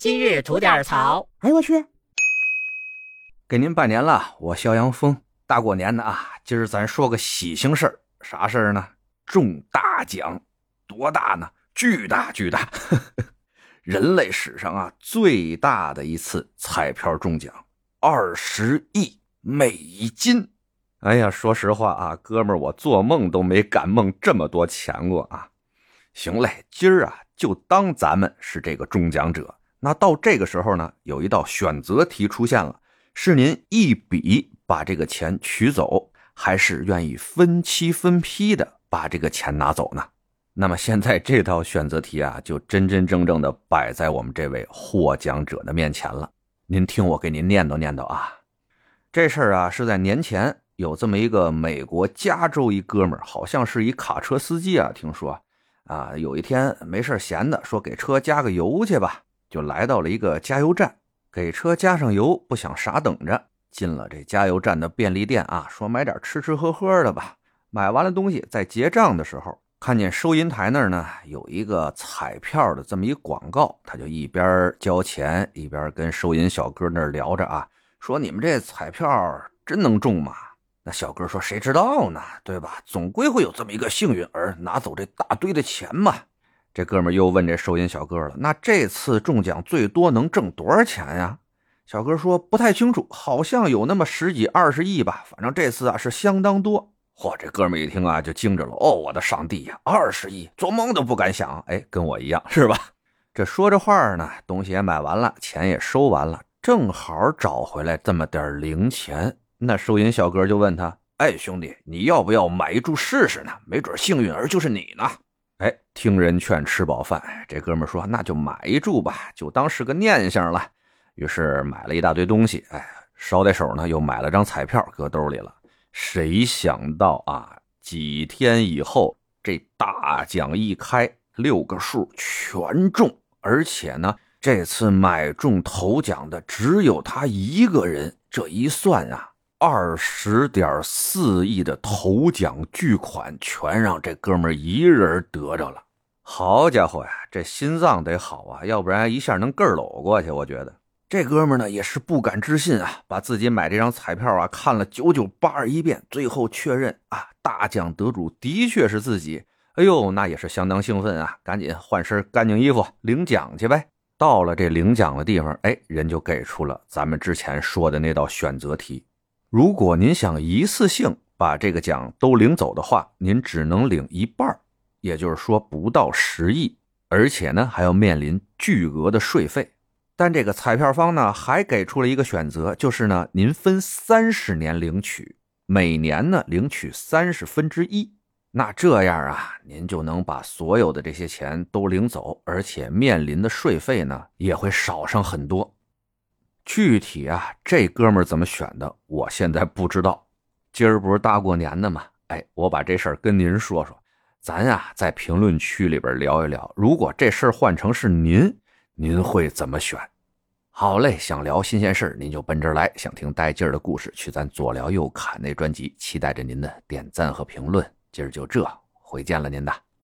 今日吐点槽。哎呦我去！给您拜年了，我肖阳峰。大过年的啊，今儿咱说个喜庆事儿。啥事儿呢？中大奖，多大呢？巨大巨大！人类史上啊最大的一次彩票中奖，二十亿美金。哎呀，说实话啊，哥们儿，我做梦都没敢梦这么多钱过啊！行嘞，今儿啊就当咱们是这个中奖者。那到这个时候呢，有一道选择题出现了，是您一笔把这个钱取走，还是愿意分期分批的把这个钱拿走呢？那么现在这道选择题啊，就真真正正的摆在我们这位获奖者的面前了。您听我给您念叨念叨啊，这事儿啊是在年前有这么一个美国加州一哥们儿，好像是一卡车司机啊，听说啊有一天没事闲的，说给车加个油去吧。就来到了一个加油站，给车加上油，不想傻等着，进了这加油站的便利店啊，说买点吃吃喝喝的吧。买完了东西，在结账的时候，看见收银台那儿呢有一个彩票的这么一广告，他就一边交钱一边跟收银小哥那儿聊着啊，说你们这彩票真能中吗？那小哥说谁知道呢，对吧？总归会有这么一个幸运儿拿走这大堆的钱嘛。这哥们又问这收银小哥了：“那这次中奖最多能挣多少钱呀？”小哥说：“不太清楚，好像有那么十几二十亿吧。反正这次啊是相当多。”嚯！这哥们一听啊就惊着了：“哦，我的上帝呀，二十亿，做梦都不敢想！哎，跟我一样是吧？”这说着话呢，东西也买完了，钱也收完了，正好找回来这么点零钱。那收银小哥就问他：“哎，兄弟，你要不要买一注试试呢？没准幸运儿就是你呢。”哎，听人劝，吃饱饭。这哥们说：“那就买一注吧，就当是个念想了。”于是买了一大堆东西。哎，捎带手呢，又买了张彩票，搁兜里了。谁想到啊，几天以后，这大奖一开，六个数全中，而且呢，这次买中头奖的只有他一个人。这一算啊。二十点四亿的头奖巨款，全让这哥们一人得着了。好家伙呀，这心脏得好啊，要不然一下能个儿搂过去。我觉得这哥们呢也是不敢置信啊，把自己买这张彩票啊看了九九八十一遍，最后确认啊，大奖得主的确是自己。哎呦，那也是相当兴奋啊，赶紧换身干净衣服领奖去呗。到了这领奖的地方，哎，人就给出了咱们之前说的那道选择题。如果您想一次性把这个奖都领走的话，您只能领一半也就是说不到十亿，而且呢还要面临巨额的税费。但这个彩票方呢还给出了一个选择，就是呢您分三十年领取，每年呢领取三十分之一。那这样啊，您就能把所有的这些钱都领走，而且面临的税费呢也会少上很多。具体啊，这哥们怎么选的，我现在不知道。今儿不是大过年的吗？哎，我把这事儿跟您说说，咱呀在评论区里边聊一聊。如果这事儿换成是您，您会怎么选？好嘞，想聊新鲜事儿，您就奔这儿来；想听带劲儿的故事，去咱左聊右侃那专辑。期待着您的点赞和评论。今儿就这，回见了您的。